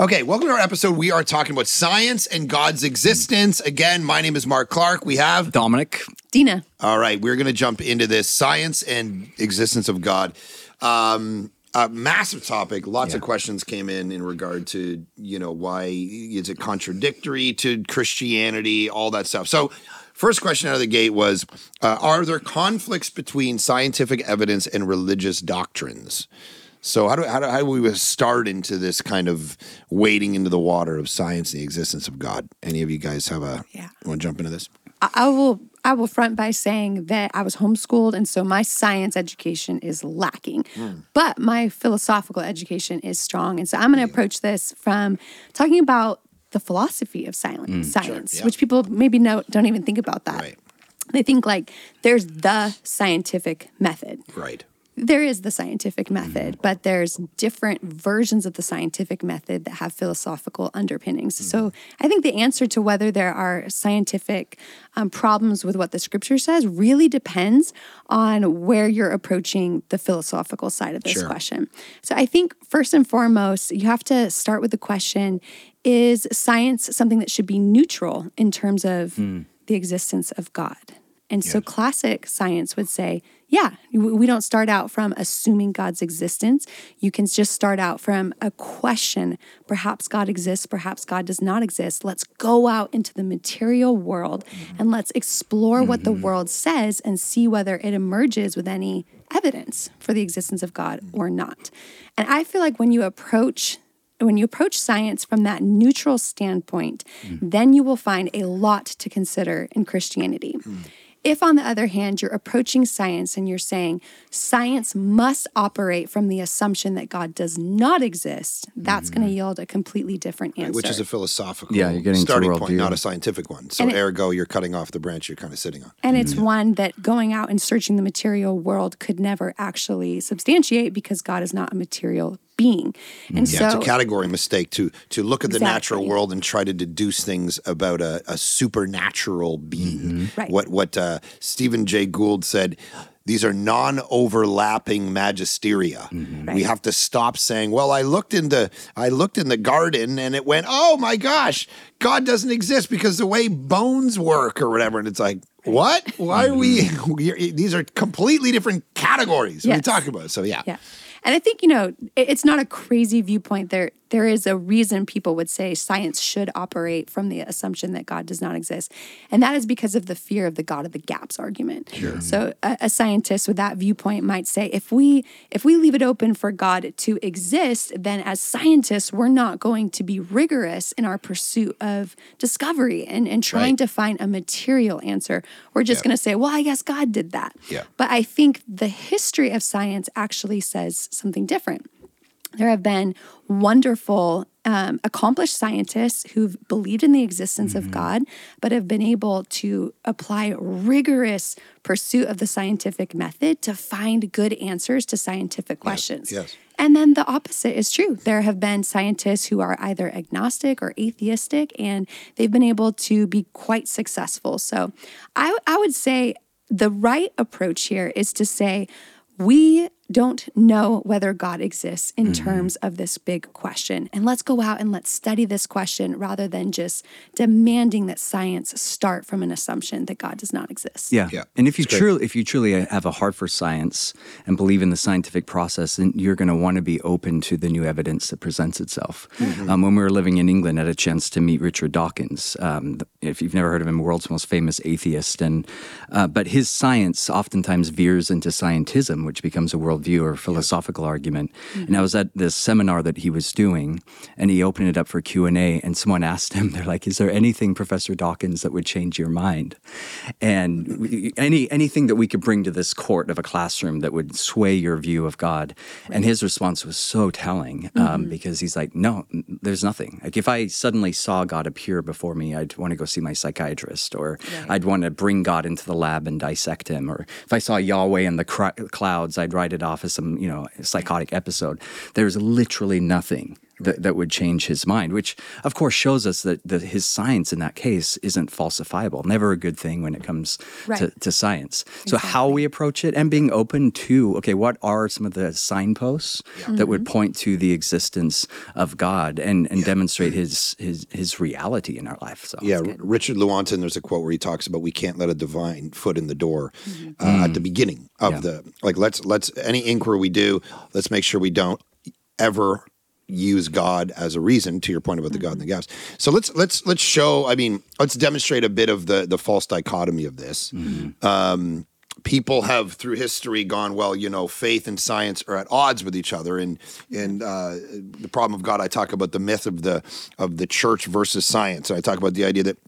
Okay, welcome to our episode. We are talking about science and God's existence. Again, my name is Mark Clark. We have Dominic. Dina. All right, we're going to jump into this science and existence of God. Um, a massive topic. Lots of questions came in in regard to you know why is it contradictory to Christianity, all that stuff. So. First question out of the gate was uh, Are there conflicts between scientific evidence and religious doctrines? So, how do, how, do, how do we start into this kind of wading into the water of science and the existence of God? Any of you guys have a, Yeah. want to jump into this? I, I will I will front by saying that I was homeschooled and so my science education is lacking. Hmm. But my philosophical education is strong. And so I'm going to approach this from talking about the philosophy of silence, hmm, science, yeah. which people maybe know, don't even think about that. Right, They think like there's the scientific method. right. There is the scientific mm-hmm. method, but there's different versions of the scientific method that have philosophical underpinnings. Mm-hmm. So I think the answer to whether there are scientific um, problems with what the scripture says really depends on where you're approaching the philosophical side of this Sure. question. So I think first and foremost, you have to start with the question is science something that should be neutral in terms of mm. the existence of God? And so classic science would say, yeah, we don't start out from assuming God's existence. You can just start out from a question. Perhaps God exists, perhaps God does not exist. Let's go out into the material world mm-hmm. and let's explore what the mm-hmm. world says and see whether it emerges with any evidence for the existence of God mm-hmm. or not. And I feel like when you approach when you approach science from that neutral standpoint, mm. then you will find a lot to consider in Christianity. Mm. If, on the other hand, you're approaching science and you're saying science must operate from the assumption that God does not exist, that's going to mm-hmm. yield a completely different answer. Which is a philosophical Yeah, you're getting to starting point, worldview. not a scientific one. So, it- ergo, you're cutting off the branch you're kind of sitting on. And it's mm-hmm. one that going out and searching the material world could never actually substantiate because God is not a material being. And mm, Yeah, so it's a category mistake to to look at the natural world and try to deduce things about a, a supernatural being. Mm-hmm. Right. What what uh, Stephen Jay Gould said. These are non-overlapping magisteria. Mm-hmm. We Right. have to stop saying, "Well, I looked in the I looked in the garden and it went, oh my gosh, God doesn't exist because the way bones work or whatever." And it's like, what? Why are we? Mm-hmm. we these are completely different categories. What are you talking about? So yeah, Yeah. And I think, you know, it's not a crazy viewpoint. There there is a reason people would say science should operate from the assumption that God does not exist. And that is because of the fear of the God of the gaps argument. So a, a scientist with that viewpoint might say if we if we leave it open for God to exist, then as scientists, we're not going to be rigorous in our pursuit of discovery and, and trying Right. to find a material answer. We're just going to say, well, I guess God did that. But I think the history of science actually says something different. There have been wonderful, um, accomplished scientists who've believed in the existence of God, but have been able to apply rigorous pursuit of the scientific method to find good answers to scientific questions. yes. And then the opposite is true. There have been scientists who are either agnostic or atheistic, and they've been able to be quite successful. So I, I would say the right approach here is to say, we don't know whether God exists in terms of this big question. And let's go out and let's study this question rather than just demanding that science start from an assumption that God does not exist. Yeah. Yeah, And if you it's great. truly if you truly have a heart for science and believe in the scientific process, then you're going to want to be open to the new evidence that presents itself. Mm-hmm. Um, when we were living in England, I had a chance to meet Richard Dawkins. Um, if you've never heard of him, world's most famous atheist, and uh, but his science oftentimes veers into scientism, which becomes a worldview or philosophical argument. And I was at this seminar that he was doing, and he opened it up for Q and A, and someone asked him, "They're like, is there anything, Professor Dawkins, that would change your mind?" And we- any anything that we could bring to this court of a classroom that would sway your view of God. And his response was so telling um, because he's like, "No, there's nothing. Like if I suddenly saw God appear before me, I'd want to go see my psychiatrist, or I'd want to bring God into the lab and dissect him, or if I saw Yahweh in the cr- clouds, I'd write it off as some you know psychotic episode. There's literally nothing." That, that would change his mind, which of course shows us that, that his science in that case isn't falsifiable. Never a good thing when it comes Right. to, to science. So, how we approach it and being open to, okay, what are some of the signposts that would mm-hmm. point to the existence of God and, and demonstrate his, his, his reality in our life? So, Yeah, Richard Lewontin, there's a quote where he talks about we can't let a divine foot in the door mm-hmm. uh, at the mm. beginning of Yeah. the like let's let's any inquiry we do, let's make sure we don't ever use God as a reason to your point about the God and the gaps. So let's let's let's show, I mean, let's demonstrate a bit of the the false dichotomy of this. Um people have through history gone well you know faith and science are at odds with each other. And and uh, the problem of god i talk about the myth of the of the church versus science. And i talk about the idea that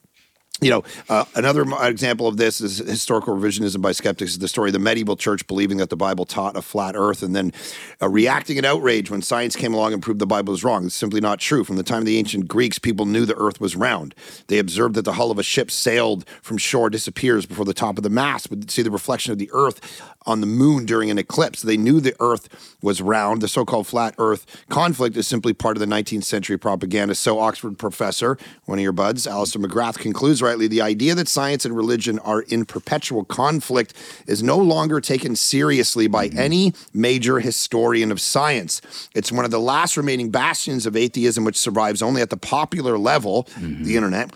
you know, uh, another example of this is historical revisionism by skeptics. Is the story of the medieval church believing that the Bible taught a flat Earth, and then uh, reacting in outrage when science came along and proved the Bible was wrong. It's simply not true. From the time of the ancient Greeks, people knew the Earth was round. They observed that the hull of a ship sailed from shore disappears before the top of the mast, would see the reflection of the Earth on the moon during an eclipse. They knew the Earth was round. The so-called flat Earth conflict is simply part of the 19th century propaganda. So Oxford professor, one of your buds, Alister McGrath, concludes rightly: the idea that science and religion are in perpetual conflict is no longer taken seriously by mm-hmm. any major historian of science. It's one of the last remaining bastions of atheism, which survives only at the popular level, mm-hmm. the internet.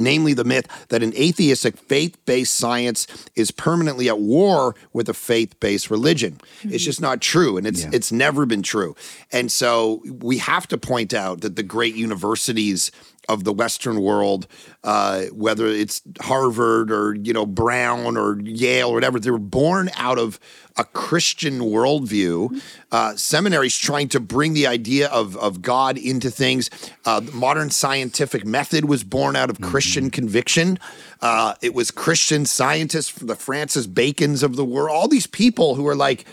Namely, the myth that an atheistic faith based science is permanently at war with a faith based religion. It's mm-hmm. just not true, and it's, it's never been true. And so we have to point out that the great universities of the Western world, uh, whether it's Harvard or you know Brown or Yale or whatever, they were born out of a Christian worldview. Uh, seminaries trying to bring the idea of of God into things. Uh, the modern scientific method was born out of Christian conviction. Uh, it was Christian scientists, the Francis Bacon's of the world, all these people who are like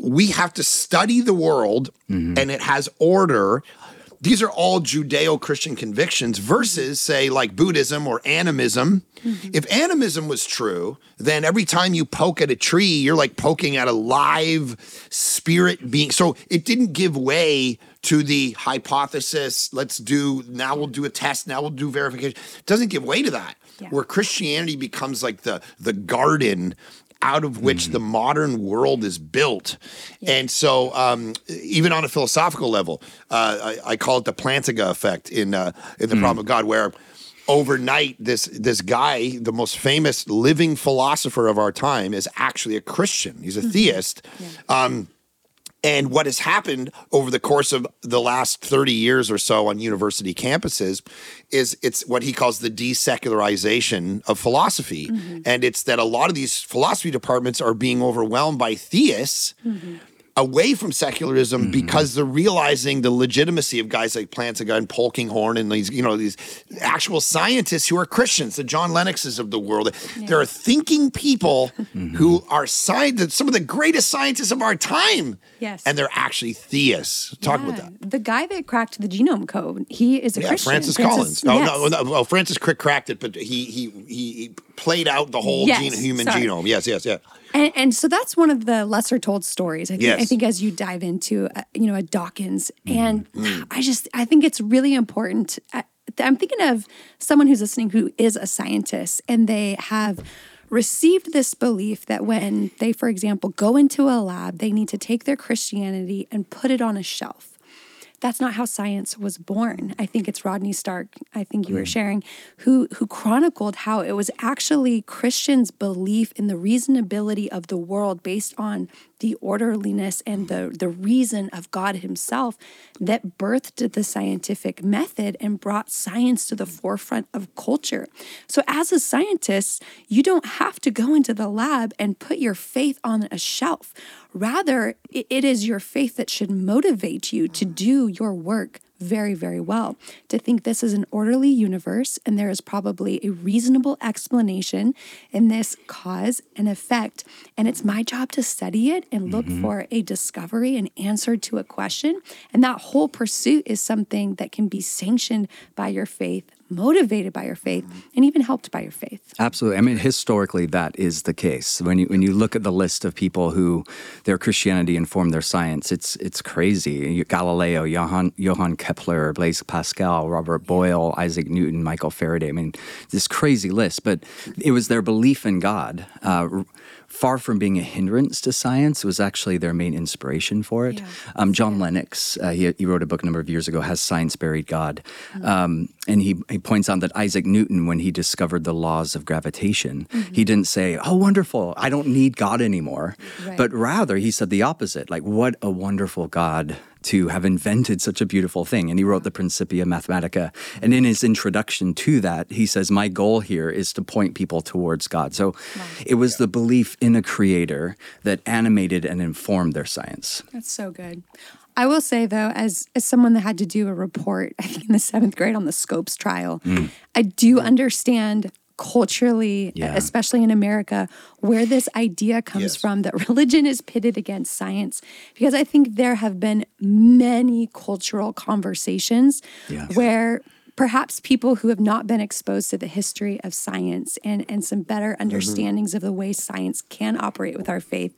we have to study the world and it has order. These are all Judeo Christian convictions versus, mm-hmm. say, like Buddhism or animism. Mm-hmm. If animism was true, then every time you poke at a tree, you're like poking at a live spirit being. So it didn't give way to the hypothesis, let's do, now we'll do a test, now we'll do verification. It doesn't give way to that. Yeah. Where Christianity becomes like the, the garden out of which the modern world is built. And so, um, even on a philosophical level, uh, I, I call it the Plantinga effect in uh, in the Problem of God, where overnight this this guy, the most famous living philosopher of our time, is actually a Christian. He's a theist. Um, and what has happened over the course of the last 30 years or so on university campuses is it's what he calls the desecularization of philosophy. Mm-hmm. And it's that a lot of these philosophy departments are being overwhelmed by theists mm-hmm. Away from secularism mm-hmm. because they're realizing the legitimacy of guys like Plantinga and Polkinghorne and these, you know, these actual scientists who are Christians, the John Lennoxes of the world. There are thinking people mm-hmm. who are scientists, some of the greatest scientists of our time. Yes. And they're actually theists. Talk about that. The guy that cracked the genome code, he is a Yeah, Christian. Francis Collins. Oh yes. no, no, well, Francis Crick cracked it, but he he he, he played out the whole Yes, gene, human sorry. genome. Yes, yes, yeah. And, and so that's one of the lesser told stories. I think, I think as you dive into, uh, you know, a Dawkins, and Mm-hmm. I just, I think it's really important. I, I'm thinking of someone who's listening who is a scientist and they have received this belief that when they, for example, go into a lab, they need to take their Christianity and put it on a shelf that's not how science was born. I think it's Rodney Stark, I think you were mm-hmm. sharing, who who chronicled how it was actually Christians' belief in the reasonability of the world based on the orderliness and the, the reason of God Himself that birthed the scientific method and brought science to the forefront of culture. So, as a scientist, you don't have to go into the lab and put your faith on a shelf. Rather, it is your faith that should motivate you to do your work very, very well. To think this is an orderly universe and there is probably a reasonable explanation in this cause and effect. And it's my job to study it and look mm-hmm. for a discovery, an answer to a question. And that whole pursuit is something that can be sanctioned by your faith motivated by your faith and even helped by your faith. Absolutely. I mean, historically, that is the case. When you when you look at the list of people who their Christianity informed their science, it's it's crazy. Galileo, Johann Johann Kepler, Blaise Pascal, Robert Boyle, Isaac Newton, Michael Faraday. I mean, this crazy list. But it was their belief in God. Uh, far from being a hindrance to science, was actually their main inspiration for it. Yeah. Um, John Lennox, uh, he, he wrote a book a number of years ago, Has Science Buried God? Um, and he, he points out that Isaac Newton, when he discovered the laws of gravitation, he didn't say, Oh, wonderful, I don't need God anymore. Right. But rather, he said the opposite like, What a wonderful God to have invented such a beautiful thing. And he wrote the Principia Mathematica. And in his introduction to that, he says, My goal here is to point people towards God. So it was the belief in a creator that animated and informed their science. That's so good. I will say though, as as someone that had to do a report, I think in the seventh grade on the Scopes trial, mm. I do understand culturally, Yeah. especially in America, where this idea comes Yes. from that religion is pitted against science. Because I think there have been many cultural conversations Yeah. where perhaps people who have not been exposed to the history of science and, and some better mm-hmm. understandings of the way science can operate with our faith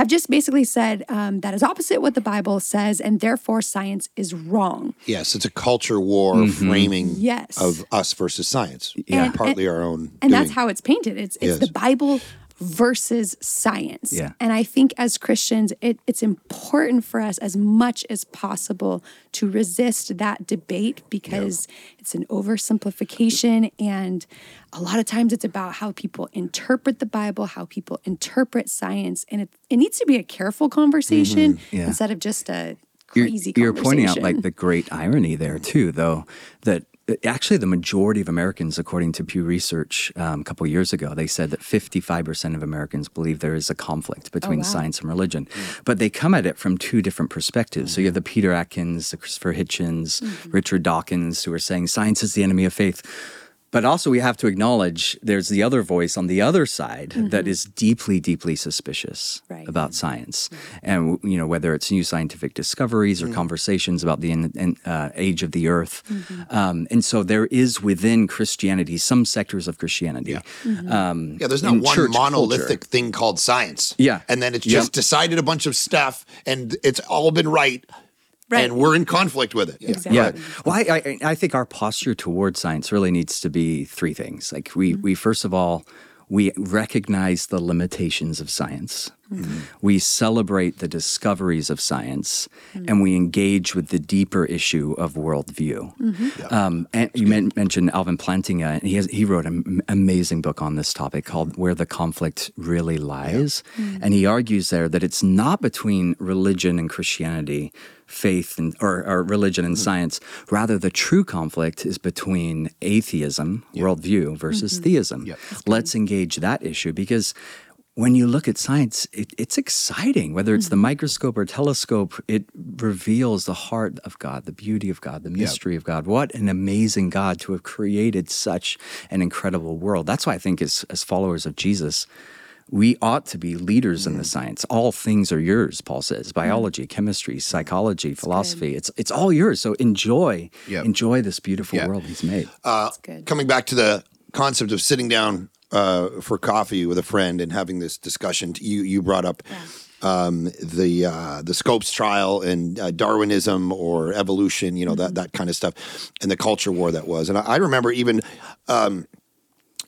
have just basically said um, that is opposite what the Bible says, and therefore science is wrong. Yes, it's a culture war framing Yes. of us versus science. Yeah. And- partly our own. And that's how it's painted. It's it's Yes. the Bible versus science. Yeah. And I think as Christians, it, it's important for us as much as possible to resist that debate because it's an oversimplification. And a lot of times it's about how people interpret the Bible, how people interpret science. And it, it needs to be a careful conversation Mm-hmm. Yeah. instead of just a You're- crazy You're, pointing out like the great irony there too, though, that actually the majority of Americans, according to Pew Research um, a couple years ago, they said that 55% of Americans believe there is a conflict between wow. science and religion. But they come at it from two different perspectives. So you have the Peter Atkins, the Christopher Hitchens, Richard Dawkins, who are saying science is the enemy of faith. But also, we have to acknowledge there's the other voice on the other side that is deeply, deeply suspicious Right. about science, and you know whether it's new scientific discoveries or conversations about the in, in, uh, age of the Earth, um, and so there is within Christianity some sectors of Christianity. Um, Yeah, there's not one monolithic culture. thing called science. Yeah. And then it's Yep. just decided a bunch of stuff and it's all been right. Right. And we're in conflict with it. Yeah. Exactly. Yeah. Well, I, I, I think our posture towards science really needs to be three things. Like we, mm-hmm. we first of all, we recognize the limitations of science. Mm-hmm. We celebrate the discoveries of science, mm-hmm. and we engage with the deeper issue of worldview. Mm-hmm. Um, and you men- mentioned Alvin Plantinga, and he has, he wrote an amazing book on this topic called "Where the Conflict Really Lies," and he argues there that it's not between religion and Christianity, faith and or, or religion and science. Rather, the true conflict is between atheism, worldview, versus theism. Let's engage that issue because when you look at science, it, it's exciting. Whether it's the mm-hmm. microscope or telescope, it reveals the heart of God, the beauty of God, the mystery of God. What an amazing God to have created such an incredible world. That's why I think, as, as followers of Jesus, we ought to be leaders in the mm. science. All things are yours, Paul says. Mm. Biology, chemistry, psychology, philosophy. It's it's all yours. So enjoy, Yep. enjoy this beautiful Yeah. world he's made. Uh, That's good. Coming back to the concept of sitting down uh, for coffee with a friend and having this discussion, you you brought up um, the uh, the Scopes trial and uh, Darwinism or evolution, you know that that kind of stuff, and the culture war that was. And I, I remember even um,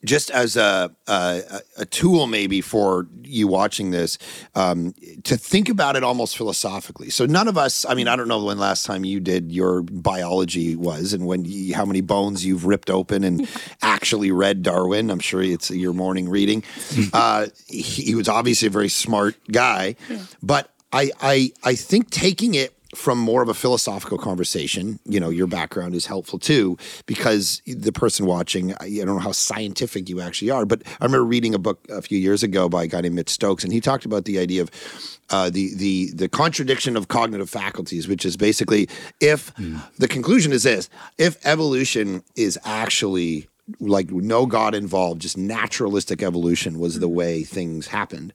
just as a, a a tool maybe for you watching this um, to think about it almost philosophically. So none of us. I mean, I don't know when last time you did your biology was, and when you, how many bones you've ripped open and actually read Darwin. I'm sure it's your morning reading. uh, he, he was obviously a very smart guy, but I I I think taking it from more of a philosophical conversation, you know, your background is helpful too, because the person watching, I don't know how scientific you actually are, but I remember reading a book a few years ago by a guy named Mitch Stokes, and he talked about the idea of uh, the the the contradiction of cognitive faculties, which is basically if hmm. the conclusion is this: if evolution is actually like no God involved, just naturalistic evolution was the hmm. way things happened,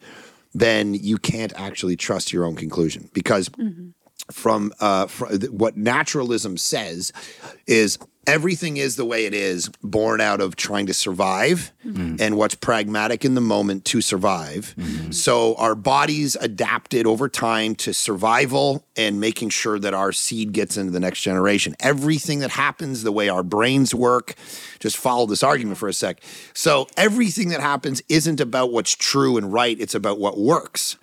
then you can't actually trust your own conclusion because mm-hmm. From uh, fr- what naturalism says is everything is the way it is, born out of trying to survive mm-hmm. and what's pragmatic in the moment to survive. Mm-hmm. So our bodies adapted over time to survival and making sure that our seed gets into the next generation. Everything that happens, the way our brains work, just follow this argument for a sec. So everything that happens isn't about what's true and right, it's about what works.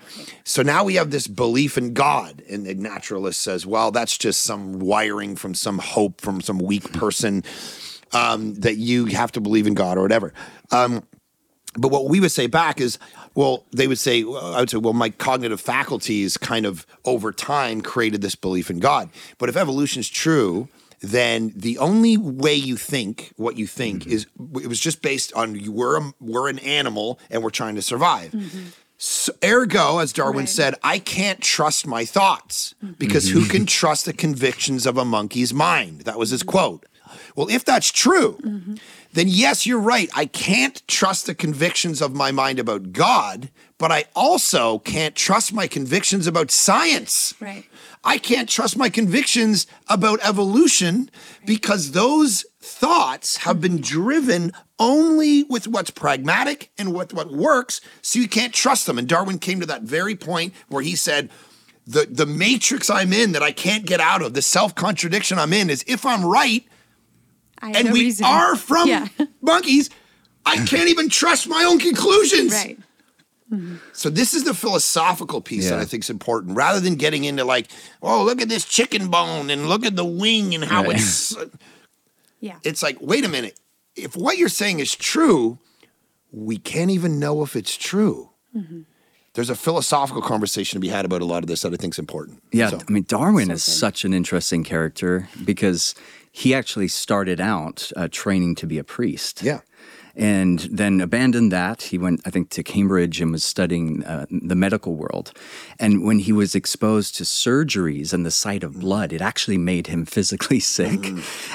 So now we have this belief in God, and the naturalist says, well, that's just some wiring from some hope from some weak person um, that you have to believe in God or whatever. Um, but what we would say back is, well, they would say, I would say, well, my cognitive faculties kind of over time created this belief in God. But if evolution is true, then the only way you think what you think is it was just based on you we're a, we're an animal and we're trying to survive. So, ergo, as Darwin Right. said, I can't trust my thoughts because who can trust the convictions of a monkey's mind? That was his quote. Well, if that's true, mm-hmm. then yes, you're right. I can't trust the convictions of my mind about God, but I also can't trust my convictions about science. Right. I can't trust my convictions about evolution because those thoughts have been mm-hmm. driven only with what's pragmatic and with what works, so you can't trust them. And Darwin came to that very point where he said, the, the matrix I'm in that I can't get out of, the self contradiction I'm in, is if I'm right, and no we reason- are from Yeah. monkeys, I can't even trust my own conclusions. right. So this is the philosophical piece that I think is important, rather than getting into like, oh, look at this chicken bone and look at the wing and how Right. it's. Yeah. It's like, wait a minute. If what you're saying is true, we can't even know if it's true. Mm-hmm. There's a philosophical conversation to be had about a lot of this that I think is important. Yeah, So- I mean, Darwin So is good. such an interesting character because he actually started out uh, training to be a priest. Yeah. And then abandoned that. He went, I think, to Cambridge and was studying uh, the medical world. And when he was exposed to surgeries and the sight of blood, it actually made him physically sick.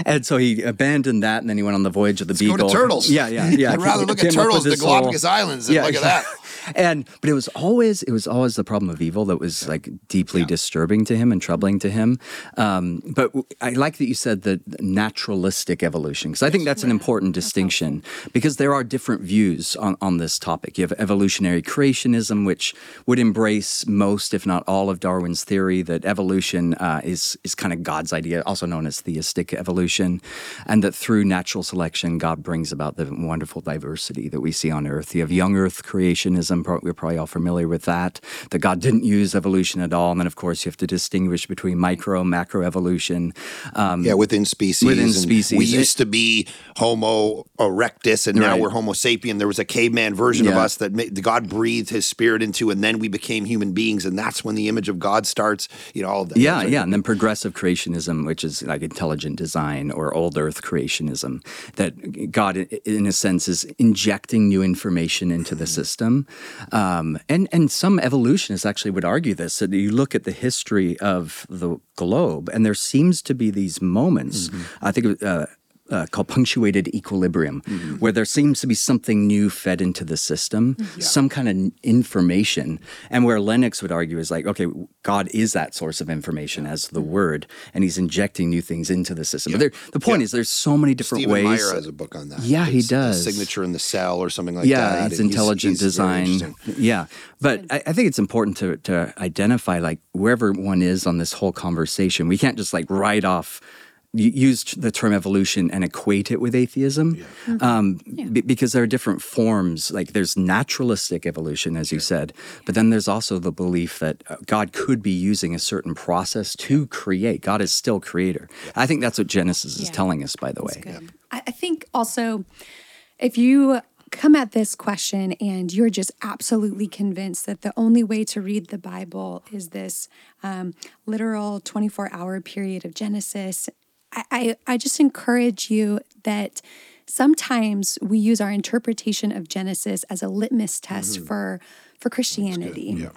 And so he abandoned that, and then he went on the voyage of the Mm. Go Beagle. to turtles. Yeah, yeah, yeah. I'd rather look at turtles than this whole- Galapagos Islands than look at that. and but it was always it was always the problem of evil that was like deeply disturbing to him and troubling to him. Um, but w- I like that you said the naturalistic evolution because I think that's an important distinction because there are different views on, on this topic. You have evolutionary creationism, which would embrace most, if not all, of Darwin's theory that evolution uh, is is kind of God's idea, also known as theistic evolution, and that through natural selection, God brings about the wonderful diversity that we see on Earth. You have young Earth creationism. We're probably all familiar with that. That God didn't use evolution at all, and then of course you have to distinguish between micro, macro evolution. Um, Yeah, within species. Within species. We It- used to be Homo erectus, and now Right. we're Homo sapien. There was a caveman version of us that ma- God breathed His Spirit into, and then we became human beings, and that's when the image of God starts. You know, all that. Yeah, yeah, and then progressive creationism, which is like intelligent design or old Earth creationism, that God, in a sense, is injecting new information into the system, um, and and some evolutionists actually would argue this. That you look at the history of the globe, and there seems to be these moments. I think. Uh, uh, called punctuated equilibrium, mm-hmm. where there seems to be something new fed into the system, mm-hmm. some kind of information, and where Lennox would argue is like, okay, God is that source of information as the mm-hmm. Word, and He's injecting new things into the system. But there, the point is, there's so many different Stephen ways. Meyer has a book on that. Yeah, he It's the does. signature in the cell or something like that. yeah, it's intelligent he's very design. Yeah, but I, I think it's important to to identify like wherever one is on this whole conversation. We can't just like write off. U- Use the term evolution and equate it with atheism, um, be- because there are different forms. Like there's naturalistic evolution, as you said, but then there's also the belief that uh, God could be using a certain process to create. God is still creator. I think that's what Genesis is Yeah. telling us. By the way, Good. I, I think also if you come at this question and you're just absolutely convinced that the only way to read the Bible is this um, literal 24 hour period of Genesis, I, I, I just encourage you that sometimes we use our interpretation of Genesis as a litmus test mm-hmm. for for Christianity. Yeah.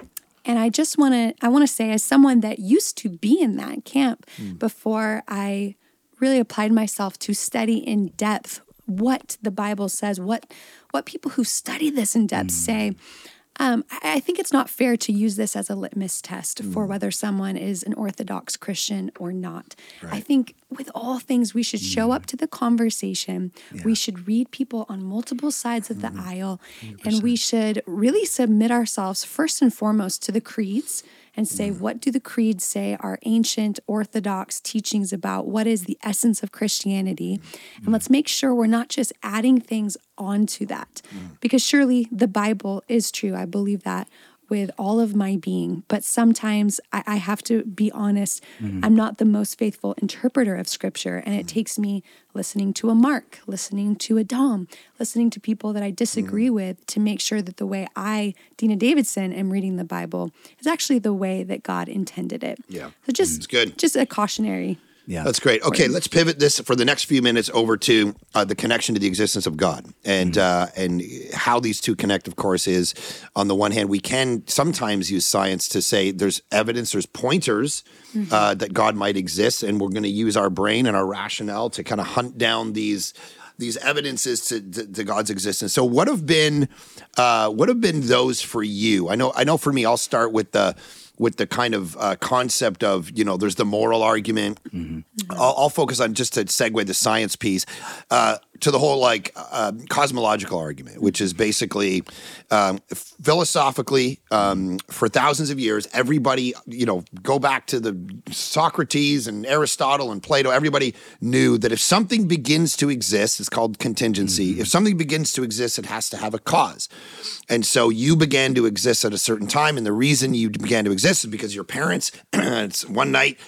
And I just want to I want to say as someone that used to be in that camp mm. before I really applied myself to study in depth what the Bible says, what what people who study this in depth mm. say. Um, I I think it's not fair to use this as a litmus test for mm. whether someone is an Orthodox Christian or not. I think with all things, we should show mm. up to the conversation. We should read people on multiple sides of the mm. aisle, and we should really submit ourselves first and foremost to the creeds and say, mm. what do the creeds say are ancient Orthodox teachings about what is the essence of Christianity? Mm. And let's make sure we're not just adding things onto that. Mm. Because surely the Bible is true. I believe that with all of my being. But sometimes I, I have to be honest, mm-hmm. I'm not the most faithful interpreter of scripture. And it mm-hmm. takes me listening to a Mark, listening to a Dom, listening to people that I disagree mm-hmm. with to make sure that the way I, Dina Davidson, am reading the Bible is actually the way that God intended it. Yeah. So just It's good. just a cautionary. Yeah. That's great. Okay, let's pivot this for the next few minutes over to uh, the connection to the existence of God and uh, and how these two connect. Of course, is on the one hand we can sometimes use science to say there's evidence, there's pointers uh, that God might exist, and we're going to use our brain and our rationale to kind of hunt down these these evidences to, to, to God's existence. So, what have been uh, what have been those for you? I know I know for me, I'll start with the with the kind of uh, concept of you know there's the moral argument. I'll, I'll focus on just to segue the science piece uh, to the whole like uh, cosmological argument which is basically um, philosophically um, for thousands of years everybody you know go back to the socrates and aristotle and plato everybody knew that if something begins to exist it's called contingency. If something begins to exist it has to have a cause. And so you began to exist at a certain time and the reason you began to exist is because your parents it's one night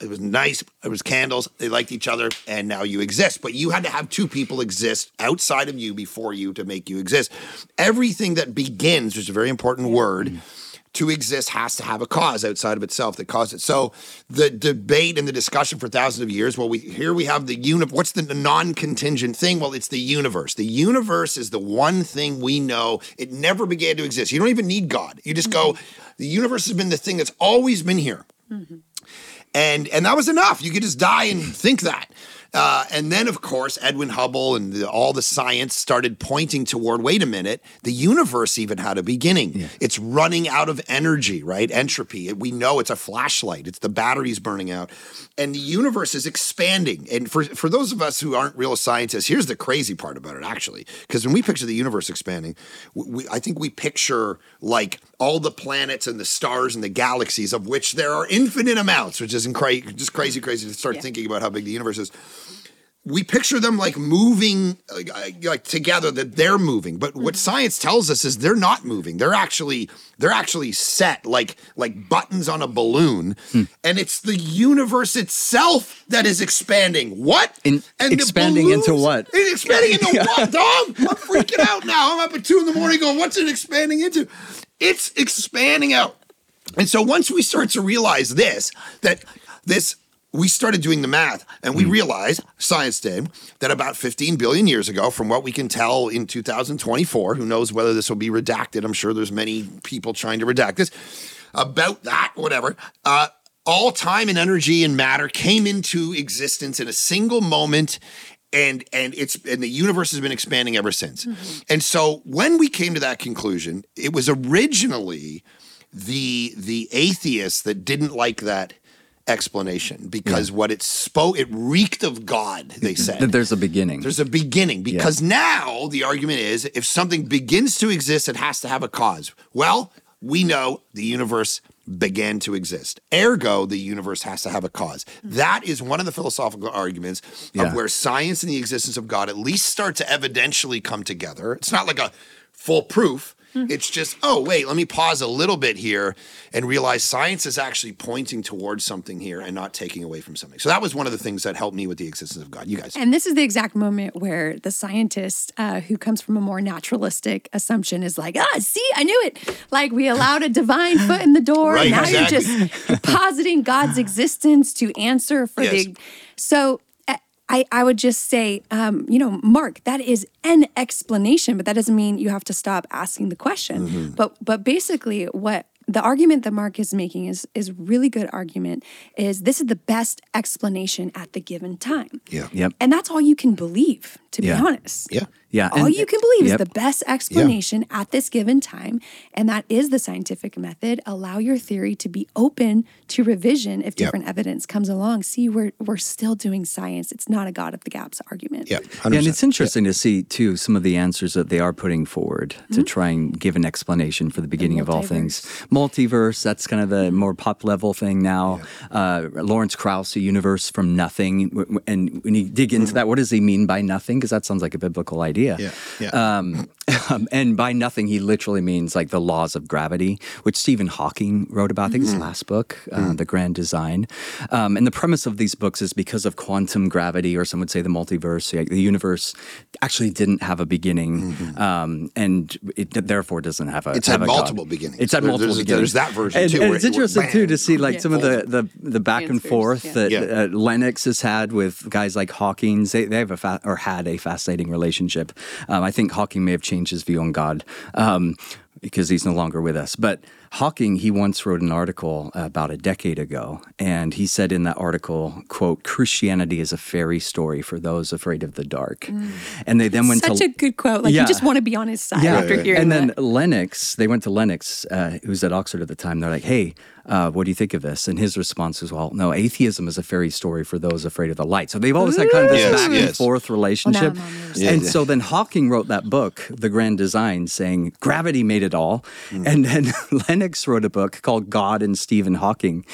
it was nice. It was candles. They liked each other, and now you exist. But you had to have two people exist outside of you before you to make you exist. Everything that begins, which is a very important word, to exist has to have a cause outside of itself that caused it. So the debate and the discussion for thousands of years. Well, we here we have the uni. What's the non-contingent thing? Well, it's the universe. The universe is the one thing we know. It never began to exist. You don't even need God. You just go. Mm-hmm. The universe has been the thing that's always been here mm-hmm. And and that was enough. You could just die and think that. Uh, and then, of course, Edwin Hubble and the, all the science started pointing toward. Wait a minute, the universe even had a beginning. It's running out of energy, right? Entropy. We know it's a flashlight. It's the batteries burning out, and the universe is expanding. And for for those of us who aren't real scientists, here's the crazy part about it, actually, because when we picture the universe expanding, we, I think we picture like all the planets and the stars and the galaxies, of which there are infinite amounts, which is just crazy, crazy to start thinking about how big the universe is. We picture them like moving, like, like together, that they're moving. But what mm-hmm. science tells us is they're not moving. They're actually they're actually set like like buttons on a balloon, hmm. and it's the universe itself that is expanding. What? In- and expanding into what? It's expanding into what, Dom? I'm freaking out now. I'm up at two in the morning going, what's it expanding into? It's expanding out. And so once we start to realize this, that this, we started doing the math and we realized, science did, that about 15 billion years ago, from what we can tell in 2024, who knows whether this will be redacted? I'm sure there's many people trying to redact this. About that, whatever. Uh, all time and energy and matter came into existence in a single moment and and it's and the universe has been expanding ever since. And so when we came to that conclusion, it was originally the the atheists that didn't like that explanation because what it spoke it reeked of God, they said. That there's a beginning. There's a beginning because now the argument is if something begins to exist, it has to have a cause. Well, we know the universe began to exist. Ergo, the universe has to have a cause. That is one of the philosophical arguments Yeah. of where science and the existence of God at least start to evidentially come together. It's not like a full proof. It's just, oh, wait, let me pause a little bit here and realize science is actually pointing towards something here and not taking away from something. So that was one of the things that helped me with the existence of God. You guys. And this is the exact moment where the scientist uh, who comes from a more naturalistic assumption is like, ah, see, I knew it. Like we allowed a divine foot in the door. Right, now exactly. you're just positing God's existence to answer for Yes. the. So I, I would just say, um, you know, Mark, that is an explanation, but that doesn't mean you have to stop asking the question. Mm-hmm. But but basically, what the argument that Mark is making is is really good argument. Is this is the best explanation at the given time? Yeah. Yep. And that's all you can believe, to Yeah. be honest. Yeah. Yeah. All and- you can believe Yep. is the best explanation at this given time. And that is the scientific method. Allow your theory to be open to revision if different evidence comes along. See, we're we're still doing science. It's not a God of the gaps argument. Yeah. Yeah, and 100%. it's interesting to see too some of the answers that they are putting forward to mm-hmm. try and give an explanation for the beginning of all things. Multiverse, that's kind of the mm-hmm. more pop level thing now. Uh, Lawrence Krauss, a universe from nothing, W- w- and when you dig into mm-hmm. that, what does he mean by nothing? Because that sounds like a biblical idea. Yeah. Yeah. Um, um, and by nothing, he literally means like the laws of gravity, which Stephen Hawking wrote about. I think his last book, uh, The Grand Design. Um, and the premise of these books is because of quantum gravity, or some would say the multiverse, like, the universe actually didn't have a beginning, um, and it therefore doesn't have a. It's have had a God. multiple beginnings. It's had There- multiple there's- beginnings. there's that version, and, too, And it's it- interesting where too to see like Yeah. some of the the, the back and forth yeah. that Yeah. uh, Lennox has had with guys like Hawking. They, they have a fa- or had a fascinating relationship. Um, I think Hawking may have changed his view on God. Um, because he's no longer with us. But Hawking, he once wrote an article about a decade ago, and he said in that article, "quote Christianity is a fairy story for those afraid of the dark." And they then went to Such to a good quote. Like Yeah. you just want to be on his side after hearing that. and then that. Lennox, they went to Lennox, uh, who was at Oxford at the time. They're like, "Hey, uh, what do you think of this?" And his response was, "Well, no, atheism is a fairy story for those afraid of the light." So they've always had kind of this Yes, back and forth relationship. I'm on your side. and Yeah. so then Hawking wrote that book, The Grand Design, saying gravity made it all. Hmm. And then Lennox wrote a book called God and Stephen Hawking,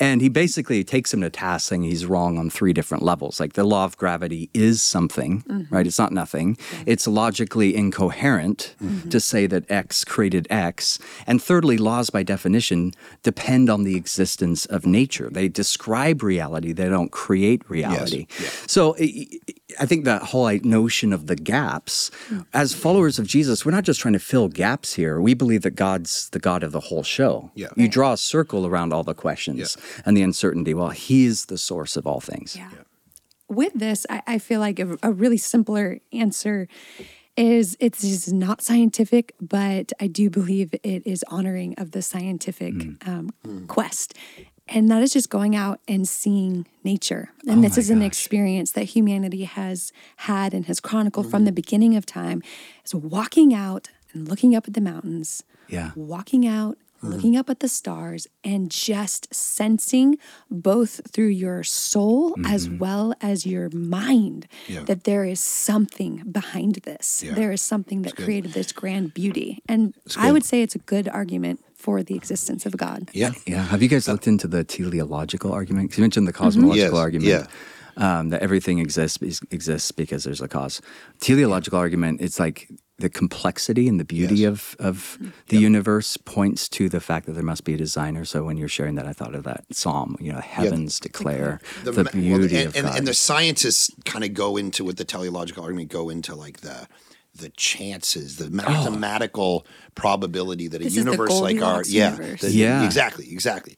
and he basically takes him to task, saying he's wrong on three different levels. Like the law of gravity is something, Mm-hmm. right? It's not nothing. It's logically incoherent Mm-hmm. to say that X created X. And thirdly, laws by definition depend on the existence of nature. They describe reality, they don't create reality. So I I think that whole notion of the gaps, as followers of Jesus, we're not just trying to fill gaps here. We believe that God's the God of the whole show. Yeah. You draw a circle around all the questions and the uncertainty. Well, He is the source of all things. Yeah. With this, I, I feel like a, a really simpler answer is it's just not scientific, but I do believe it is honoring of the scientific hmm. um, hmm. quest. And that is just going out and seeing nature. And oh this is an experience that humanity has had and has chronicled hmm. from the beginning of time. Is walking out and looking up at the mountains, Yeah. walking out, mm. looking up at the stars, and just sensing both through your soul as mm-hmm. well as your mind Yeah. that there is something behind this. Yeah. There is something that created this grand beauty. And I would say it's a good argument for the existence of God. yeah. Yeah. Have you guys looked into the teleological argument? 'Cause you mentioned the mm-hmm. cosmological Yes, argument. yeah. Um, that everything exists exists because there's a cause. Teleological argument, it's like the complexity and the beauty Yes. of, of the universe points to the fact that there must be a designer. So when you're sharing that, I thought of that psalm, you know, heavens declare the, ma- well, beauty and, of and, God. and the scientists kind of go into with the teleological argument go into like the the chances, the oh. mathematical probability that a This is universe like our yeah, the- Yeah. exactly exactly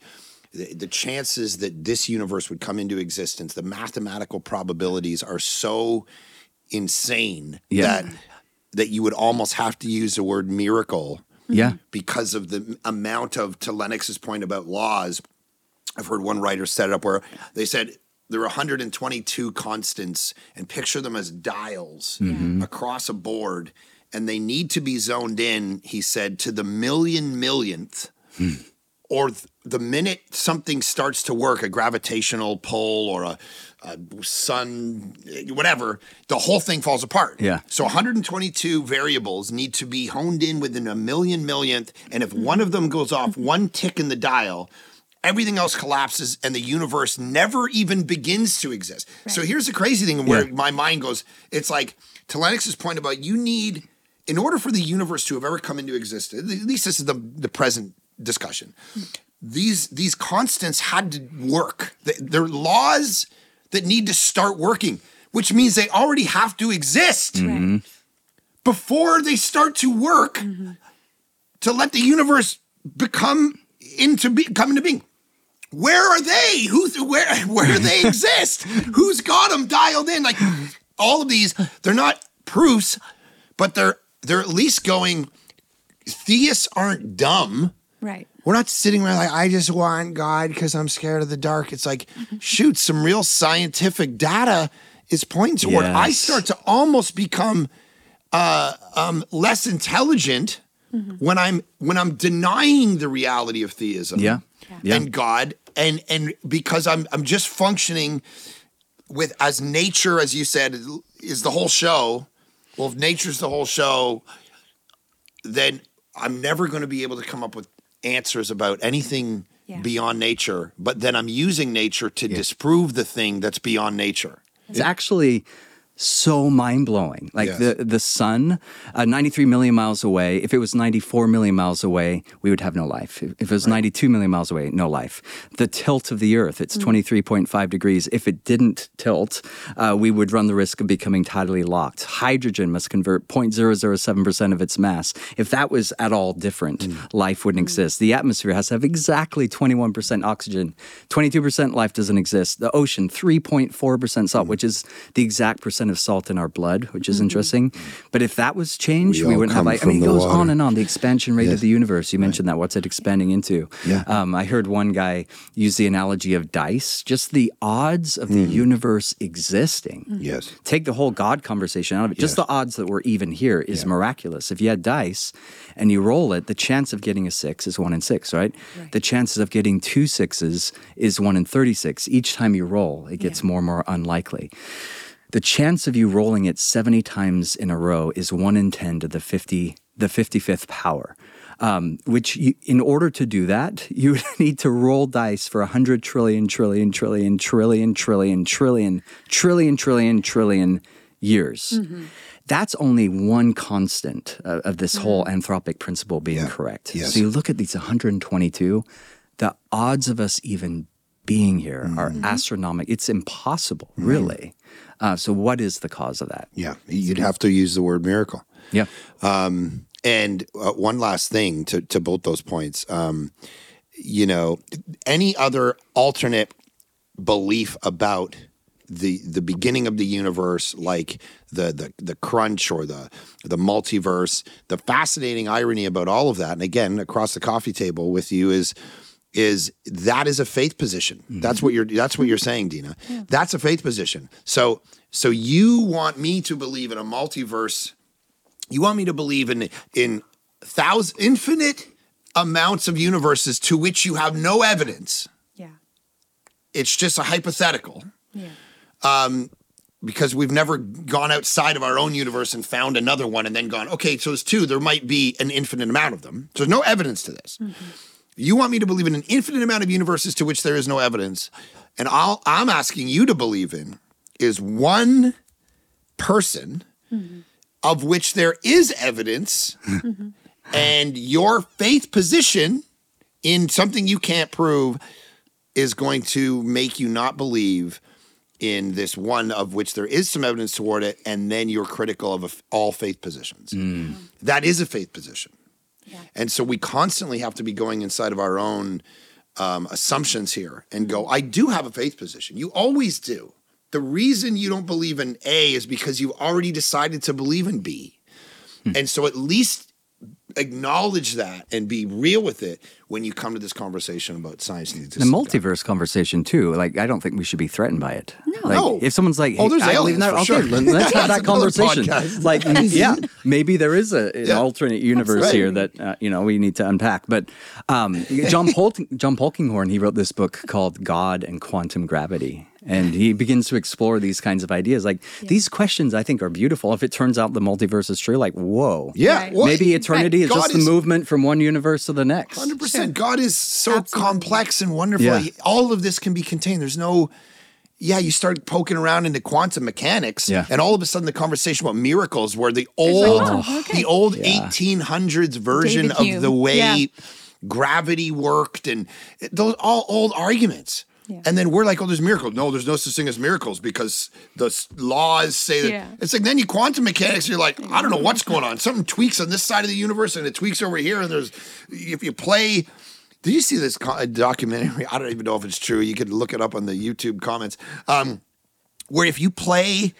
the, the chances that this universe would come into existence, the mathematical probabilities are so insane Yeah. that that you would almost have to use the word miracle yeah. because of the amount of to Lennox's point about laws. I've heard one writer set it up where they said there are 122 constants and picture them as dials mm-hmm. across a board and they need to be zoned in, he said, to the million millionth hmm. or th- the minute something starts to work, a gravitational pull or a, a sun, whatever, the whole thing falls apart. Yeah. So 122 variables need to be honed in within a million millionth. And if one of them goes off one tick in the dial, everything else collapses and the universe never even begins to exist. So here's the crazy thing where Yeah. my mind goes it's like to Lennox's point about you need, in order for the universe to have ever come into existence, at least this is the, the present discussion. These these constants had to work. They- They're laws that need to start working, which means they already have to exist Right. Mm-hmm. before they start to work mm-hmm. to let the universe become into be, come into being. Where are they? Who's where? Where do they exist? Who's got them dialed in? Like all of these, they're not proofs, but they're they're at least going. Theists aren't dumb Right. We're not sitting around like I just want God because I'm scared of the dark. It's like, shoot, some real scientific data is pointing toward. I start to almost become uh, um, less intelligent when I'm when I'm denying the reality of theism Yeah. Yeah. and God and and because I'm I'm just functioning with as nature as you said is the whole show. Well, if nature's the whole show, then I'm never going to be able to come up with answers about anything Yeah. beyond nature. But then I'm using nature to disprove the thing that's beyond nature. It's actually so mind blowing. Like Yes. the the sun, uh, 93 million miles away. If it was 94 million miles away, we would have no life. If it was 92 million miles away, no life. The tilt of the Earth, it's 23.5 degrees. If it didn't tilt, uh, we would run the risk of becoming tidally locked. Hydrogen must convert 0.007 percent of its mass. If that was at all different, life wouldn't exist. The atmosphere has to have exactly 21 percent oxygen. 22 percent life doesn't exist. The ocean, 3.4 percent salt, which is the exact percent of salt in our blood, which is mm-hmm. interesting. But if that was changed, We we, wouldn't have life. I mean, it goes water. on and on. The expansion rate Yes. of the universe. You mentioned that. What's it expanding into? Yeah. Um, I heard one guy use the analogy of dice. Just the odds of the mm. universe existing. Mm. Yes. Take the whole God conversation out of it. Just the odds that we're even here is miraculous. If you had dice and you roll it, the chance of getting a six is one in six, right? The chances of getting two sixes is one in 36. Each time you roll, it gets more and more unlikely. The chance of you rolling it 70 times in a row is one in 10 to the 50, the 55th power. Um, which, you, in order to do that, you would need to roll dice for 100 trillion, trillion, trillion, trillion, trillion, trillion, trillion, trillion, trillion years. Mm-hmm. That's only one constant of this mm-hmm. whole anthropic principle being Yeah. correct. Yes. So you look at these 122, the odds of us even being here are mm-hmm. astronomical. It's impossible, really. Uh, so, what is the cause of that? Yeah. You'd have to use the word miracle. Yeah. And uh, one last thing to, to both those points. Um, you know, any other alternate belief about the the beginning of the universe, like the the the crunch or the the multiverse, the fascinating irony about all of that, and again, across the coffee table with you is is that is a faith position. That's what you're that's what you're saying, Dina. That's a faith position. So so you want me to believe in a multiverse you want me to believe in in thousand infinite amounts of universes to which you have no evidence. Yeah. It's just a hypothetical Yeah. Um because we've never gone outside of our own universe and found another one and then gone, okay, so it's two. There might be an infinite amount of them. So there's no evidence to this. You want me to believe in an infinite amount of universes to which there is no evidence. And all I'm asking you to believe in is one person mm-hmm. of which there is evidence mm-hmm. and your faith position in something you can't prove is going to make you not believe in this one of which there is some evidence toward it, and then you're critical of a- all faith positions. Mm. That is a faith position. And so we constantly have to be going inside of our own um, assumptions here and go, I do have a faith position. You always do. The reason you don't believe in A is because you've already decided to believe in B. And so at least acknowledge that and be real with it when you come to this conversation about science and the The multiverse conversation too. Like I don't think we should be threatened by it. No. Like, No. If someone's like, Oh, there's I believe in aliens, that, for okay, sure. let's have that conversation. podcast. Like, yeah, maybe there is a, an Yeah. alternate universe Right. here that uh, you know we need to unpack. But um, John Pol- John Polkinghorne he wrote this book called God and Quantum Gravity. And he begins to explore these kinds of ideas. Like these questions, I think, are beautiful. If it turns out the multiverse is true, like whoa, Yeah. Right. maybe eternity is God just the movement from one universe to the next. Hundred percent. God is so Absolutely. complex and wonderful. Yeah. All of this can be contained. There's no. Yeah, you start poking around into quantum mechanics, Yeah. and all of a sudden the conversation about miracles, where the old, oh, okay. the old Yeah. 1800s version David of Hume. the way Yeah. gravity worked, and those all old arguments. Yeah. And then we're like, oh, there's miracles. No, there's no such thing as miracles because the laws say that. Yeah. It's like then you quantum mechanics, you're like, I don't know what's going on. Something tweaks on this side of the universe and it tweaks over here. And there's, if you play, did you see this documentary? I don't even know if it's true. You could look it up on the YouTube comments. Um, where if you play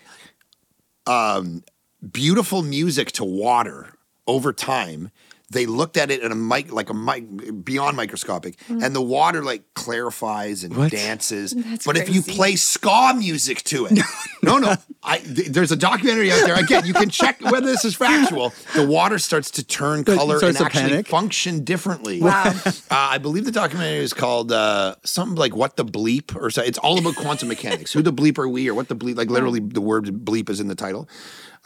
um, beautiful music to water over time, they looked at it in a mic like a mic beyond microscopic, and the water like clarifies and dances. That's but if you play ska music to it, no, no, I, th- there's a documentary out there. Again, you can check whether this is factual. The water starts to turn color and actually panic? function differently. Wow. Uh, I believe the documentary is called uh, something like "What the Bleep" or so. It's all about quantum mechanics. Who the bleep are we, or what the bleep? Like literally, the word bleep is in the title.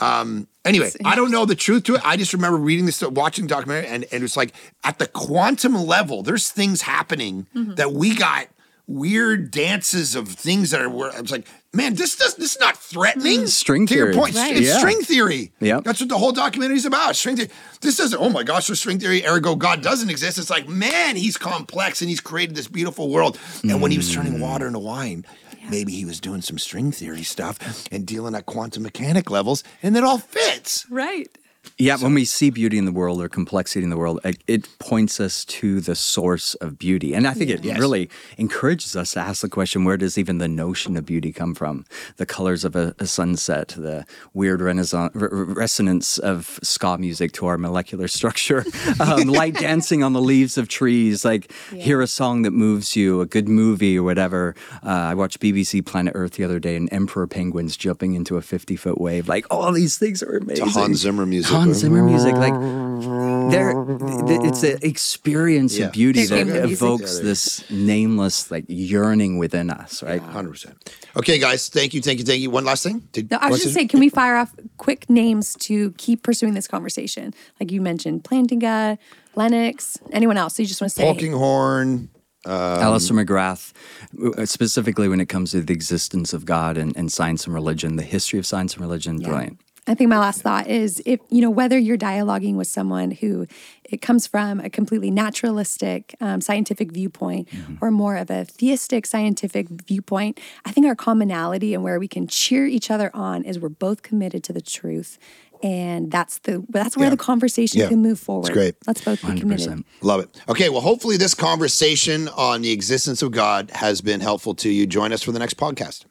Um, anyway, I don't know the truth to it. I just remember reading this, watching the documentary, and, and it's like at the quantum level, there's things happening mm-hmm. that we got weird dances of things that are. where It's like, man, this does this is not threatening. Mm. String to your point, Right. it's Yeah. string theory. Yeah, That's what the whole documentary is about. String theory. This doesn't, oh my gosh, there's string theory, ergo God doesn't exist. It's like, man, he's complex and he's created this beautiful world. And when he was turning mm. water into wine, maybe he was doing some string theory stuff and dealing at quantum mechanic levels, and it all fits. Right. Yeah, when we see beauty in the world or complexity in the world, it, it points us to the source of beauty. And I think it Yes. really encourages us to ask the question where does even the notion of beauty come from? The colors of a, a sunset, the weird renaissance, re- re- resonance of ska music to our molecular structure, um, light dancing on the leaves of trees, like hear a song that moves you, a good movie or whatever. Uh, I watched BBC Planet Earth the other day and emperor penguins jumping into a 50 foot wave. Like, all these things are amazing. Hans Zimmer music. Hans Zimmer music, like there, it's an experience Yeah. of beauty There's that game music. evokes this nameless like yearning within us, right? 100%. Okay, guys, thank you, thank you, thank you. One last thing. Did, No, I was what's just it- saying, can we fire off quick names to keep pursuing this conversation? Like you mentioned, Plantinga, Lennox, anyone else? So you just want to say, Polkinghorne. Alister McGrath, uh, specifically when it comes to the existence of God and, and science and religion, the history of science and religion, brilliant. I think my last thought is if, you know, whether you're dialoguing with someone who it comes from a completely naturalistic um, scientific viewpoint or more of a theistic scientific viewpoint, I think our commonality and where we can cheer each other on is we're both committed to the truth. And that's the that's where Yeah. the conversation Yeah. can move forward. That's great. Let's both be committed. 100%. Love it. Okay, well, hopefully this conversation on the existence of God has been helpful to you. Join us for the next podcast.